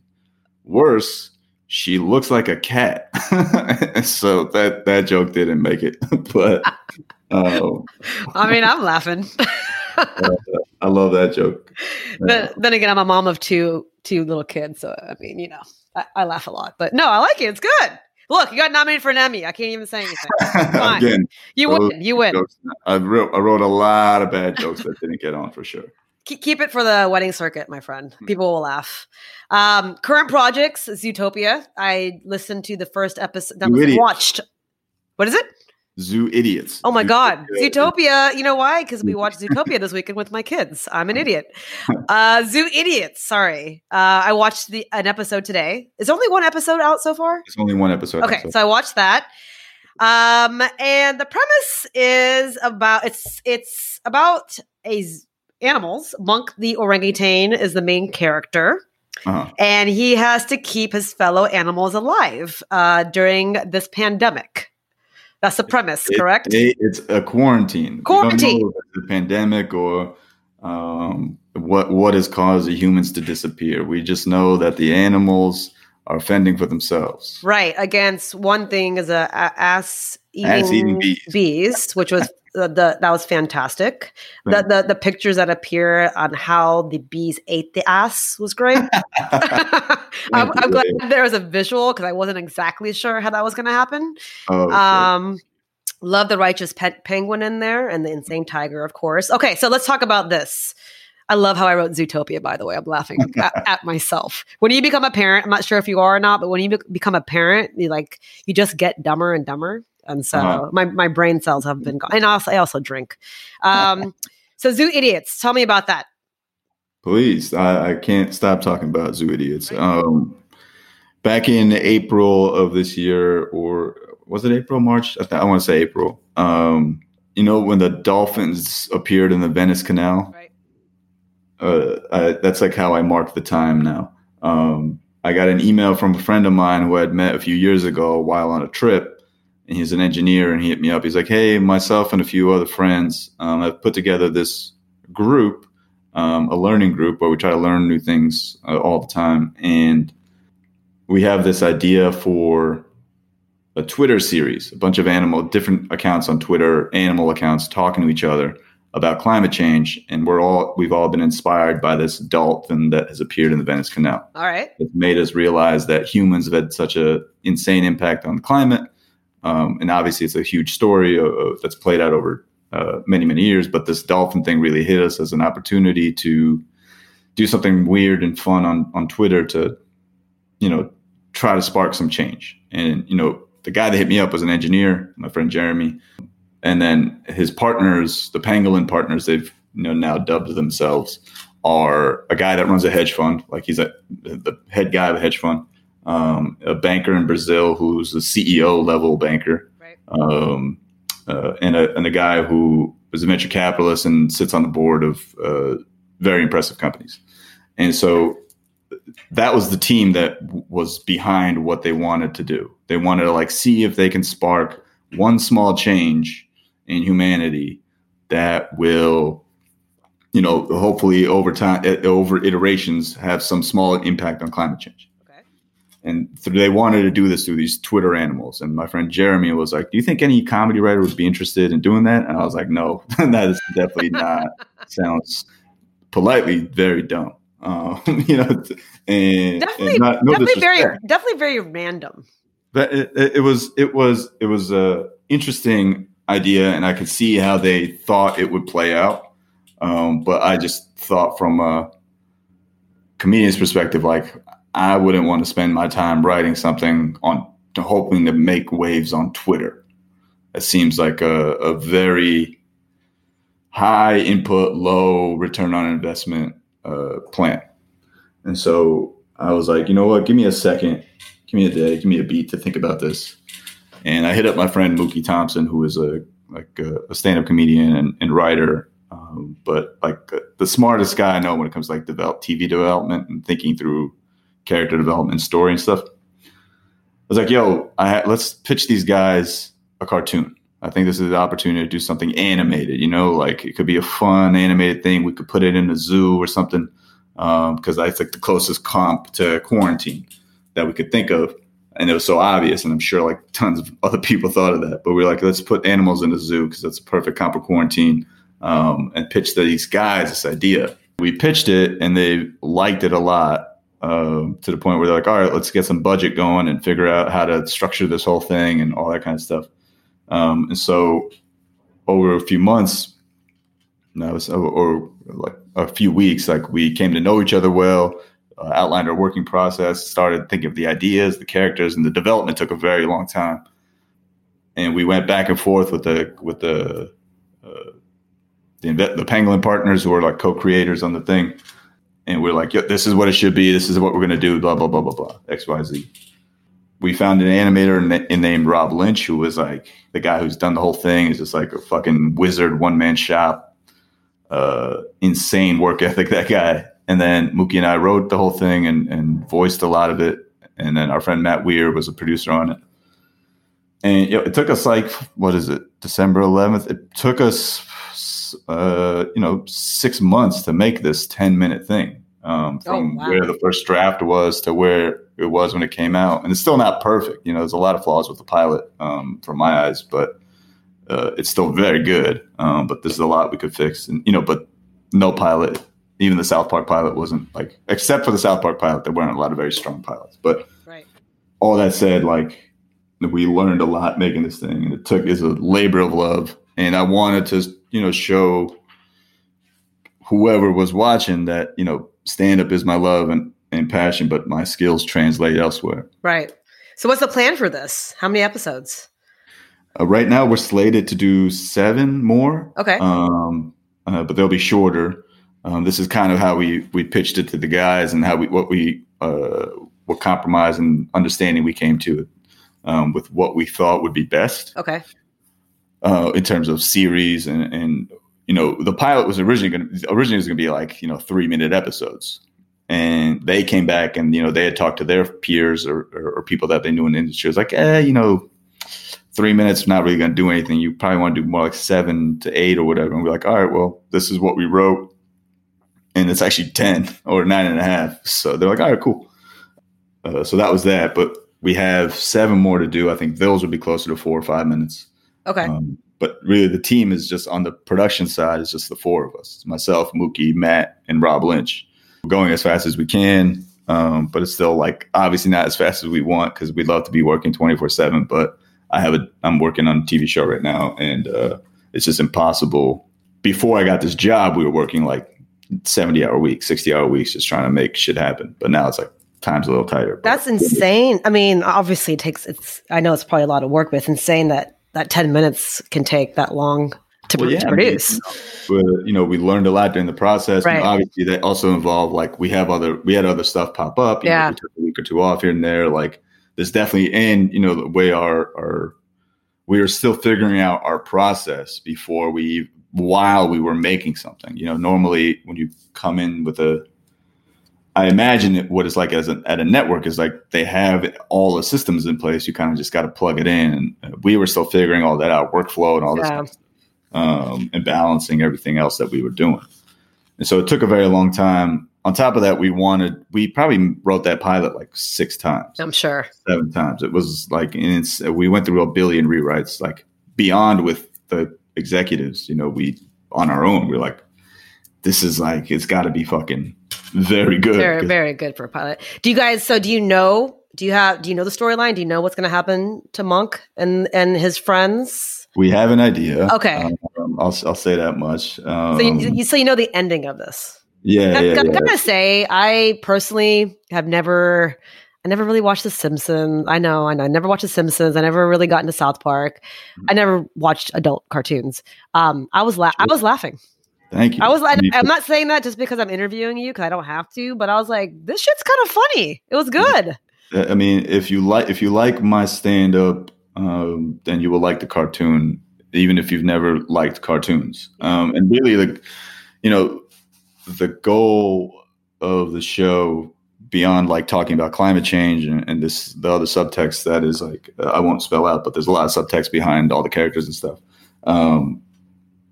Worse, she looks like a cat. [laughs] so that that joke didn't make it. [laughs] but um, [laughs] I mean, I'm laughing. I love that joke. but then again, I'm a mom of two two little kids, so I mean, you know, I, I laugh a lot. But no, I like it. It's good. Look, you got nominated for an Emmy. I can't even say anything. Fine. [laughs] Again, You win. You win. jokes- I wrote, I wrote a lot of bad jokes that didn't get on for sure. Keep, it for the wedding circuit, my friend. People will laugh. Um, current projects, Zootopia. I listened to the first episode. That You was idiot. watched. What is it? Zoo idiots. Oh my God. Zootopia. Zootopia. You know why? Because we [laughs] watched Zootopia this weekend with my kids. I'm an idiot. Uh, Zoo Idiots. Sorry. Uh, I watched the an episode today. Is only one episode out so far? It's only one episode. Okay, so- so I watched that. Um, and the premise is about it's it's about a z- animals. Monk the orangutan is the main character, uh-huh. and he has to keep his fellow animals alive uh, during this pandemic. That's the premise, It- correct? it- it's a quarantine. Quarantine. know if it's a pandemic or um, what what has caused the humans to disappear. We just know that the animals are fending for themselves. Right against one thing is a, a ass eating bees. bees, which was the, the, that was fantastic. The, the the pictures that appear on how the bees ate the ass was great. [laughs] [laughs] I'm, I'm, glad there was a visual because I wasn't exactly sure how that was going to happen. Oh, okay. Um, love the righteous pet penguin in there and the insane tiger, of course. Okay, so let's talk about this. I love how I wrote Zootopia, by the way. I'm laughing [laughs] at, at, myself. When you become a parent, I'm not sure if you are or not, but when you be- become a parent, you like you just get dumber and dumber. And so uh-huh. my, my brain cells have been gone. And also, I also drink. Um, so Zoo Idiots, tell me about that. Please. I, I can't stop talking about Zoo Idiots. Um, back in April of this year, or was it April, March? I, th- I want to say April. Um, you know, when the dolphins appeared in the Venice Canal? Right. Uh, I, that's like how I mark the time now. Um, I got an email from a friend of mine who I'd met a few years ago while on a trip and he's an engineer and he hit me up. He's like hey myself and a few other friends um, have put together this group um, a learning group where we try to learn new things uh, all the time. And we have this idea for a twitter series a bunch of animal different accounts on twitter animal accounts talking to each other about climate change. And we're all we've all been inspired by this dolphin that has appeared in the venice canal. All right. It's made us realize that humans have had such a insane impact on the climate um, and obviously, it's a huge story that's played out over uh, many, many years. But this dolphin thing really hit us as an opportunity to do something weird and fun on on Twitter to, you know, try to spark some change. And you know, the guy that hit me up was an engineer, my friend Jeremy, and then his partners, the Pangolin partners, they've you know now dubbed themselves are a guy that runs a hedge fund, like he's a, the head guy of a hedge fund, um, a banker in Brazil who's a CEO level banker, right. um, uh, and, a, and a guy who is a venture capitalist and sits on the board of uh, very impressive companies. And so that was the team that was behind what they wanted to do. They wanted to like see if they can spark one small change in humanity that will you know hopefully over time over iterations have some small impact on climate change and th- they wanted to do this through these Twitter animals. And my friend Jeremy was like, "Do you think any comedy writer would be interested in doing that?" And I was like, "No, [laughs] that is definitely not. Sounds politely very dumb." Um, [laughs] you know, and definitely, and not, no definitely very, definitely very random. But it, it, it was, it was, it was a interesting idea, and I could see how they thought it would play out. Um, but I just thought from a comedian's perspective, like I wouldn't want to spend my time writing something on to hoping to make waves on Twitter. It seems like a, a very high input, low return on investment uh, plan. And so I was like, you know what? Give me a second, give me a day, give me a beat to think about this. And I hit up my friend Mookie Thompson, who is a like a, a stand-up comedian and, and writer, um, but like uh, the smartest guy I know when it comes to like develop TV development and thinking through character development, story, and stuff. I was like, yo, I, let's pitch these guys a cartoon. I think this is the opportunity to do something animated, you know, like it could be a fun animated thing. We could put it in a zoo or something because um, I think the closest comp to quarantine that we could think of. And it was so obvious. And I'm sure like tons of [laughs] other people thought of that. But we are like, let's put animals in a zoo because that's a perfect comp for quarantine um, and pitch these guys this idea. We pitched it and they liked it a lot uh, to the point where they're like, all right, let's get some budget going and figure out how to structure this whole thing and all that kind of stuff. Um, and so over a few months, no, or, or, like a few weeks, like we came to know each other well, uh, outlined our working process, started thinking of the ideas, the characters, and the development took a very long time. And we went back and forth with the with the uh, the, the Pangolin partners who are like co-creators on the thing and we're like, this is what it should be. This is what we're going to do. Blah blah blah blah blah. X Y Z. We found an animator named Rob Lynch, who was like the guy who's done the whole thing. Is just like a fucking wizard, one man shop, uh, insane work [laughs] ethic. That guy. And then Mookie and I wrote the whole thing and, and voiced a lot of it. And then our friend Matt Weir was a producer on it. And know, it took us like what is it, December 11th? It took us uh, you know six months to make this 10 minute thing um, oh, from oh, wow. where the first draft was to where it was when it came out and it's still not perfect you know there's a lot of flaws with the pilot um, from my eyes but uh, it's still very good. Um, but there's a lot we could fix, and you know, but no pilot. Even the South Park pilot wasn't like, except for the South Park pilot, there weren't a lot of very strong pilots. But Right. all that said, like we learned a lot making this thing, and it took is a labor of love. And I wanted to, you know, show whoever was watching that, you know, stand up is my love and, and passion, but my skills translate elsewhere. Right. So what's the plan for this? How many episodes? Uh, right now, we're slated to do seven more, Okay. um, uh, but they'll be shorter. Um, this is kind of how we we pitched it to the guys and how we what we uh, what compromise and understanding we came to um, with what we thought would be best okay. uh, in terms of series and and you know the pilot was originally going to originally was going to be like you know three minute episodes. And they came back and you know they had talked to their peers or, or, or people that they knew in the industry. It was like eh you know three minutes not really going to do anything. You probably want to do more like seven to eight or whatever. And we're like all right well this is what we wrote. And it's actually 10 or nine and a half. So they're like all right cool. Uh, so that was that. But we have seven more to do. I think those would be closer to four or five minutes. Okay. um, but really, the team is just on the production side. It's just the four of us: It's myself, Mookie, Matt, and Rob Lynch. We're going as fast as we can, um, but it's still like obviously not as fast as we want because we'd love to be working twenty four seven. But I have a I'm working on a TV show right now, and uh, it's just impossible. Before I got this job, we were working like seventy hour weeks, sixty hour weeks, just trying to make shit happen. But now it's like time's a little tighter. That's insane. I mean, obviously it takes it's I know it's probably a lot of work, but it's insane that that 10 minutes can take that long to, Well, yeah, to I mean, produce. but, you know, we learned a lot during the process. Right. obviously, that also involved like we have other we had other stuff pop up. You know, Yeah. we took a week or two off here and there. Like there's definitely and you know the way our our we were still figuring out our process before we while we were making something. You know, normally when you come in with a I imagine it, what it's like as a, at a network is like they have all the systems in place. You kind of just got to plug it in. And we were still figuring all that out, workflow and all this Yeah. kind of stuff, um, and balancing everything else that we were doing. And so it took a very long time. On top of that, we wanted, we probably wrote that pilot like six times, I'm sure. seven times. It was like, we went through a billion rewrites, like beyond with the executives, you know, we on our own, we're like, this is like, it's got to be fucking very good. Very, very good for a pilot. Do you guys so do you know do you have do you know the storyline? Do you know what's gonna happen to Monk and and his friends? We have an idea. Okay. Um, I'll, I'll say that much. Um, So you, you so you know the ending of this. yeah, I, yeah, I yeah. gotta say, I personally have never, I never really watched The Simpsons. I know, I know, I never watched The Simpsons. I never really got into South Park. I never watched adult cartoons. Um, I was, la- I was laughing. Thank you. I was, like, I'm not saying that just because I'm interviewing you because I don't have to, but I was like, this shit's kind of funny. It was good. I mean, if you like if you like my stand up, um, then you will like the cartoon, even if you've never liked cartoons. Um, and really, like you know, the goal of the show beyond like talking about climate change and, and this the other subtext that is like uh, I won't spell out, but there's a lot of subtext behind all the characters and stuff. Um,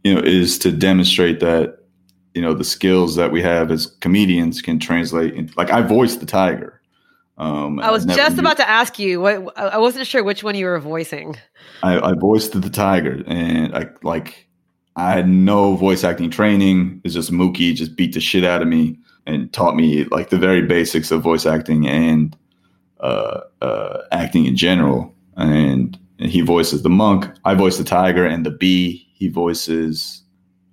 you know, is to demonstrate that you know the skills that we have as comedians can translate. In, like I voiced the tiger. Um, I was just used- about to ask you what I I wasn't sure which one you were voicing. I, I voiced the tiger, and I like I had no voice acting training. It's just Mookie just beat the shit out of me and taught me like the very basics of voice acting and uh, uh, acting in general. And, and he voices the monk. I voice the tiger and the bee. He voices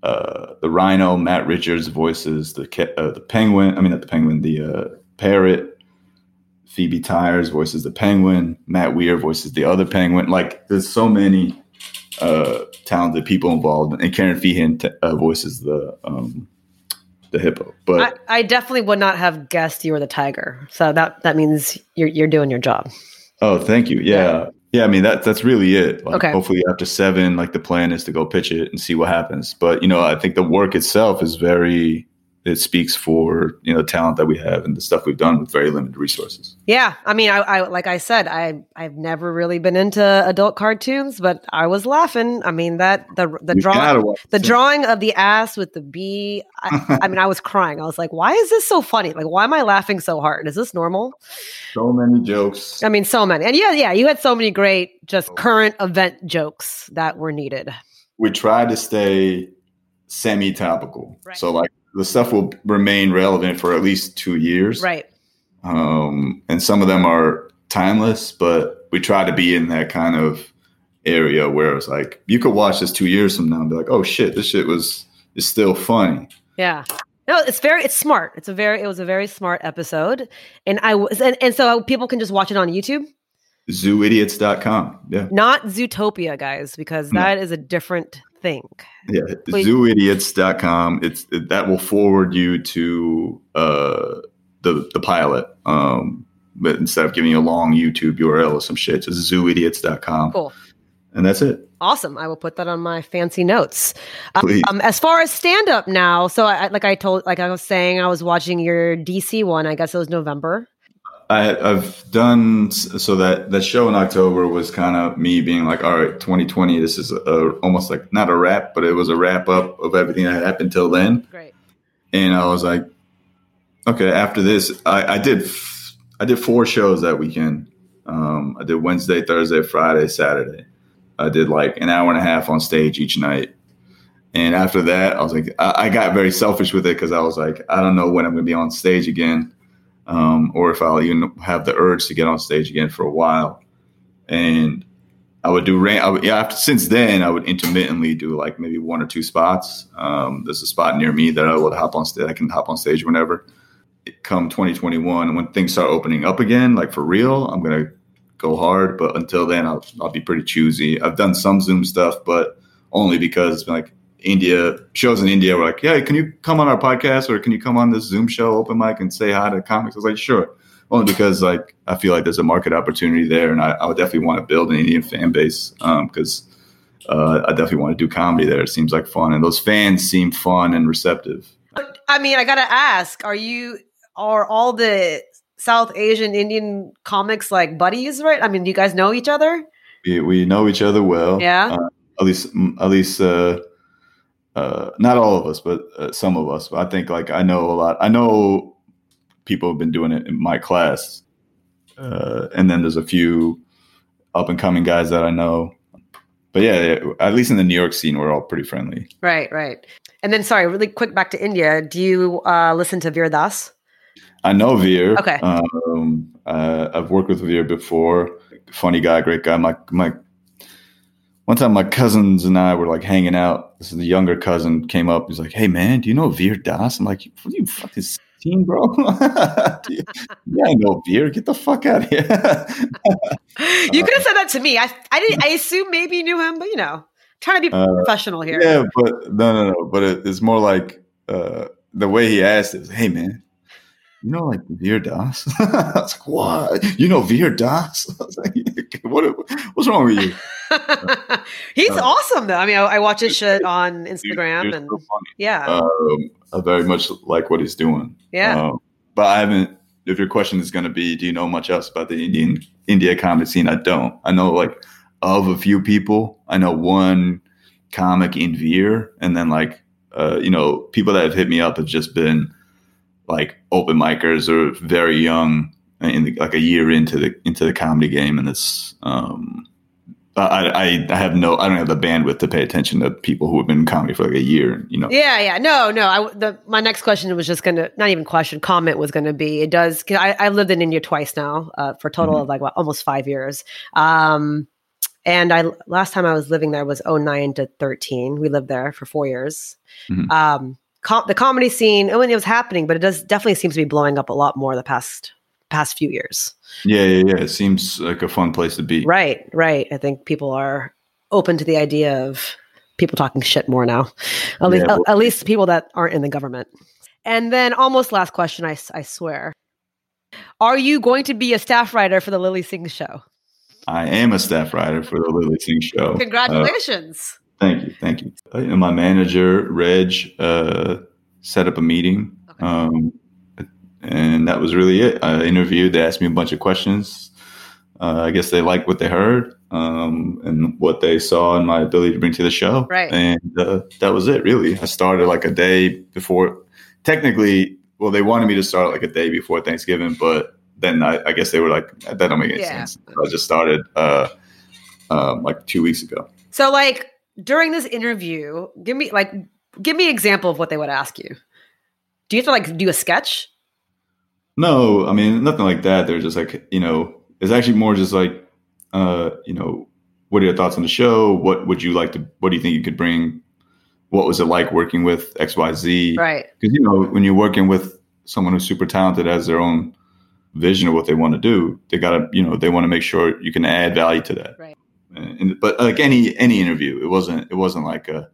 uh, the rhino. Matt Richards voices the uh, the penguin. I mean, not the penguin. The uh, parrot. Phoebe Tyres voices the penguin. Matt Weir voices the other penguin. Like, there's so many uh, talented people involved, and Karen Feehan t- uh, voices the um, the hippo. But I, I definitely would not have guessed you were the tiger. So that that means you're you're doing your job. oh, thank you. Yeah, yeah. I mean, that that's really it. Like, Okay. Hopefully, after seven, like the plan is to go pitch it and see what happens. But you know, I think the work itself is very it speaks for you know the talent that we have and the stuff we've done with very limited resources. Yeah, I mean, I, I like I said, I I've never really been into adult cartoons, but I was laughing. I mean that the the You drawing the drawing of the ass with the bee. I, [laughs] I mean, I was crying. I was like, why is this so funny? Like, why am I laughing so hard? Is this normal? so many jokes. I mean, so many, and yeah, yeah, you had so many great just oh. current event jokes that were needed. we try to stay semi-topical. Right. So like the stuff will remain relevant for at least two years. Right. Um, and some of them are timeless, but we try to be in that kind of area where it's like you could watch this two years from now and be like, oh shit, this shit was is still funny. Yeah. No, it's very it's smart. It's a very it was a very smart episode. And I was and, and so people can just watch it on YouTube, Zooidiots.com. Yeah. not Zootopia, guys, because No. that is a different thing. Yeah, Wait. zooidiots.com. It's that will forward you to uh, the the pilot. Um, but instead of giving you a long YouTube URL or some shit, just zooidiots.com. Cool. And that's it. Awesome. I will put that on my fancy notes. Um, Please. Um, as far as stand up now, so I, like I told, like I was saying, I was watching your DC one. I guess it was November. I, I've done so that that show in October was kind of me being like, all right, 2020. This is a, almost like not a wrap, but it was a wrap up of everything that had happened till then. Great. and I was like, okay. After this, I, I did f- I did four shows that weekend. Um, I did Wednesday, Thursday, Friday, Saturday. I did like an hour and a half on stage each night. And after that, I was like, I, I got very selfish with it because I was like, I don't know when I'm going to be on stage again, um, or if I'll even have the urge to get on stage again for a while. And I would do ran. I yeah. Since then, I would intermittently do like maybe one or two spots. Um, there's a spot near me that I would hop on stage. I can hop on stage whenever. Come 2021, when things start opening up again, like for real, I'm gonna go hard. But until then, I'll I'll be pretty choosy. I've done some Zoom stuff, but only because like India shows in India were like, yeah, can you come on our podcast or can you come on this Zoom show open mic and say hi to comics? I was like, sure. Only because like I feel like there's a market opportunity there, and I, I would definitely want to build an Indian fan base because uh, I definitely want to do comedy there. It seems like fun, and those fans seem fun and receptive. I mean, I gotta ask: Are you are all the South Asian Indian comics like buddies? Right? I mean, do you guys know each other? We, we know each other well. Yeah. Uh, at least at least uh, uh, not all of us, but uh, some of us. But I think like I know a lot. I know people have been doing it in my class, uh, and then there's a few up and coming guys that I know. But yeah, yeah, at least in the New York scene, we're all pretty friendly. Right, right. And then, sorry, really quick back to India. Do you uh, listen to Veer Das? I know Veer. Okay. Um, uh, I've worked with Veer before. Funny guy, great guy. My my. One time, my cousins and I were like hanging out. This is the younger cousin came up. He's like, "Hey, man, do you know Veer Das?" I'm like, "What are you fucking 16, bro? You- [laughs] yeah, I know Veer. Get the fuck out of here." [laughs] you could have said that to me. I, I didn't. I assume maybe you knew him, but you know, trying to be Uh, professional here. yeah, but no, no, no. But it, it's more like uh, the way he asked is, hey, man, you know, like Veer Das? [laughs] I was like, what? You know Veer Das? I was like, what? What's wrong with you? [laughs] He's Uh, awesome, though. I mean, I, I watch his shit on Instagram, and so yeah, Um, I very much like what he's doing. yeah. Um, but I haven't. If your question is going to be, do you know much else about the Indian India comedy scene? I don't. I know like of a few people. I know one comic in Veer, and then like uh, you know people that have hit me up have just been like open micers or very young, in the, like a year into the into the comedy game, and it's. Um, I, I I have no I don't have the bandwidth to pay attention to people who have been in comedy for like a year. You know, Yeah, yeah, no, no. I the my next question was just gonna not even question comment was gonna be it does. 'cause I I lived in India twice now uh, for a total Mhm. of like what, almost five years. Um, and I last time I was living there was 09 to thirteen. We lived there for four years. Mhm. Um, com- the comedy scene when it was happening, but it does definitely seems to be blowing up a lot more the past past few years. Yeah, yeah, yeah. It seems like a fun place to be. Right, right. I think people are open to the idea of people talking shit more now. At least, Yeah, well- at least people that aren't in the government. And then, almost last question. I swear. Are you going to be a staff writer for the Lilly Singh show? I am a staff writer for the Lilly Singh Show. Uh, Congratulations! thank you, thank you. Uh, And my manager, Reg, uh, set up a meeting Um, and that was really it. I interviewed. They asked me a bunch of questions. Uh, I guess they liked what they heard um, and what they saw in my ability to bring to the show. Right. And uh, that was it, really. I started like a day before. Technically, well, they wanted me to start like a day before Thanksgiving, but then I, I guess they were like, that don't make any Yeah. sense. So I just started uh, um, like two weeks ago. So, like during this interview, give me like give me an example of what they would ask you. Do you have to like do a sketch? No, I mean nothing like that. They're just like you know, it's actually more just like uh, you know, what are your thoughts on the show? What would you like to? What do you think you could bring? What was it like working with X Y Z? Right. Because you know, when you're working with someone who's super talented, has their own vision of what they want to do, they gotta you know they want to make sure you can add value to that. Right. And, but like any any interview, it wasn't it wasn't like a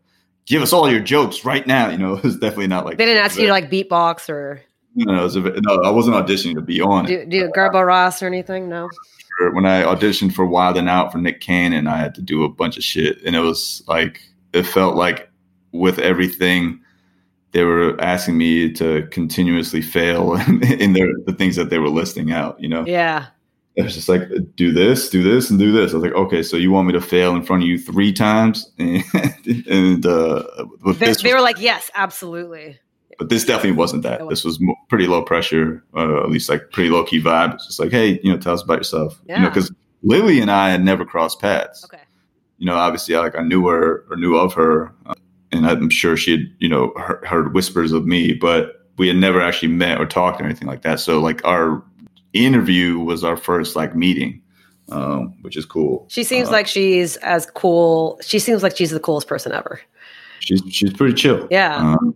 give us all your jokes right now. You know, [laughs] it was definitely not like They didn't ask you to like beatbox or No, it was a, no, I wasn't auditioning to be on it. do do Garbo Ross or anything. No. when I auditioned for Wild and Out for Nick Cannon, I had to do a bunch of shit, and it was like it felt like with everything they were asking me to continuously fail [laughs] in their the things that they were listing out. You know, Yeah. it was just like do this, do this, and do this. I was like, okay, so you want me to fail in front of you three times, [laughs] and, and uh, They, they were like, yes, absolutely. But this definitely wasn't that. This was pretty low pressure, uh, at least like pretty low key vibe. It's just like, hey, you know, tell us about yourself. You know, because Lilly and I had never crossed paths. Okay. You know, obviously, like I knew her or knew of her, uh, and I'm sure she had, you know, heard, heard whispers of me, but we had never actually met or talked or anything like that. So, like, our interview was our first like meeting, um, which is cool. She seems Uh, like she's as cool. She seems like she's the coolest person ever. she's she's pretty chill. Yeah. um,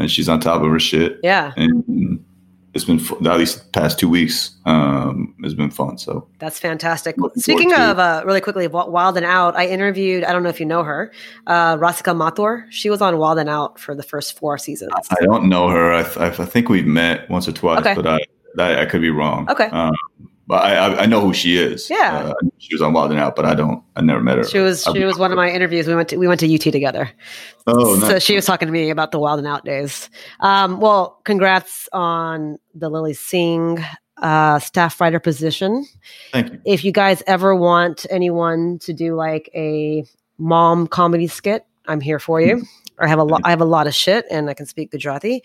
and she's on top of her shit. Yeah. and it's been at least the past two weeks um has been fun so That's fantastic. Looking Speaking of uh, really quickly, of Wild and Out, I interviewed, I don't know if you know her, uh, Rasika Mathur. She was on Wild and Out for the first four seasons. i don't know her i, th- I think we've met once or twice Okay. but I, I i could be wrong Okay. um, but I, I know who she is Yeah. uh, she was on wild and out but i don't i never met her She was she was one of my interviews. We went to we went to UT together. oh So nice. she was talking to me about the Wild and Out days. Um, well, congrats on the Lilly Singh uh, staff writer position. thank you If you guys ever want anyone to do like a mom comedy skit, I'm here for you. I have a lot. I have a lot of shit, and I can speak Gujarati.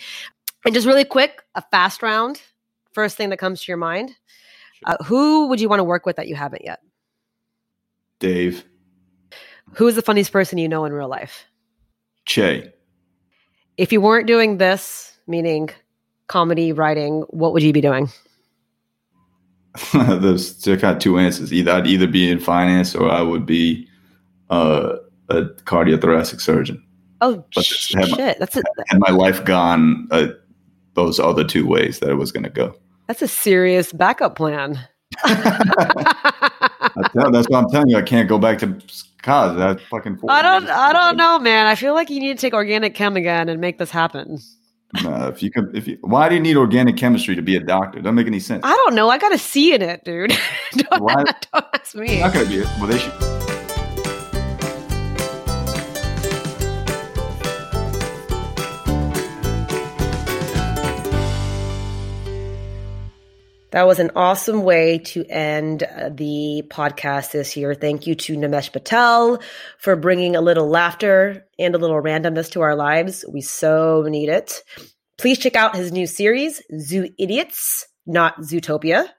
And just really quick, a fast round. First thing that comes to your mind. Uh, who would you want to work with that you haven't yet? dave Who's the funniest person you know in real life? che If you weren't doing this, meaning comedy writing, what would you be doing? [laughs] there's there kind of two answers either i'd either be in finance or i would be uh, a cardiothoracic surgeon Oh But sh- have my- shit! That's a had my life gone uh, those other two ways that it was going to go. That's a serious backup plan. Tell, that's what I'm telling you. I can't go back to college. That fucking. I don't. I don't know, man. I feel like you need to take organic chem again and make this happen. Nah, if you can, if you, why do you need organic chemistry to be a doctor? Doesn't make any sense. I don't know. I got a C in it, dude. [laughs] don't, [laughs] don't ask me. Not gonna be it. Well, they should. That was an awesome way to end uh, the podcast this year. Thank you to Nimesh Patel for bringing a little laughter and a little randomness to our lives. We so need it. Please check out his new series, Zoo Idiots, not Zootopia,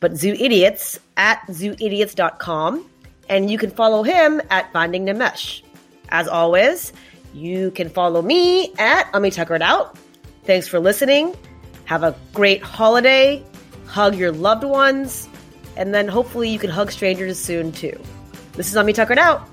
but Zoo Idiots at zooidiots.com. And you can follow him at Finding Nimesh. As always, you can follow me at Ami Tuckered Out. Thanks for listening. Have a great holiday. Hug your loved ones. And then hopefully you can hug strangers soon too. This is Ami Tuckered Out.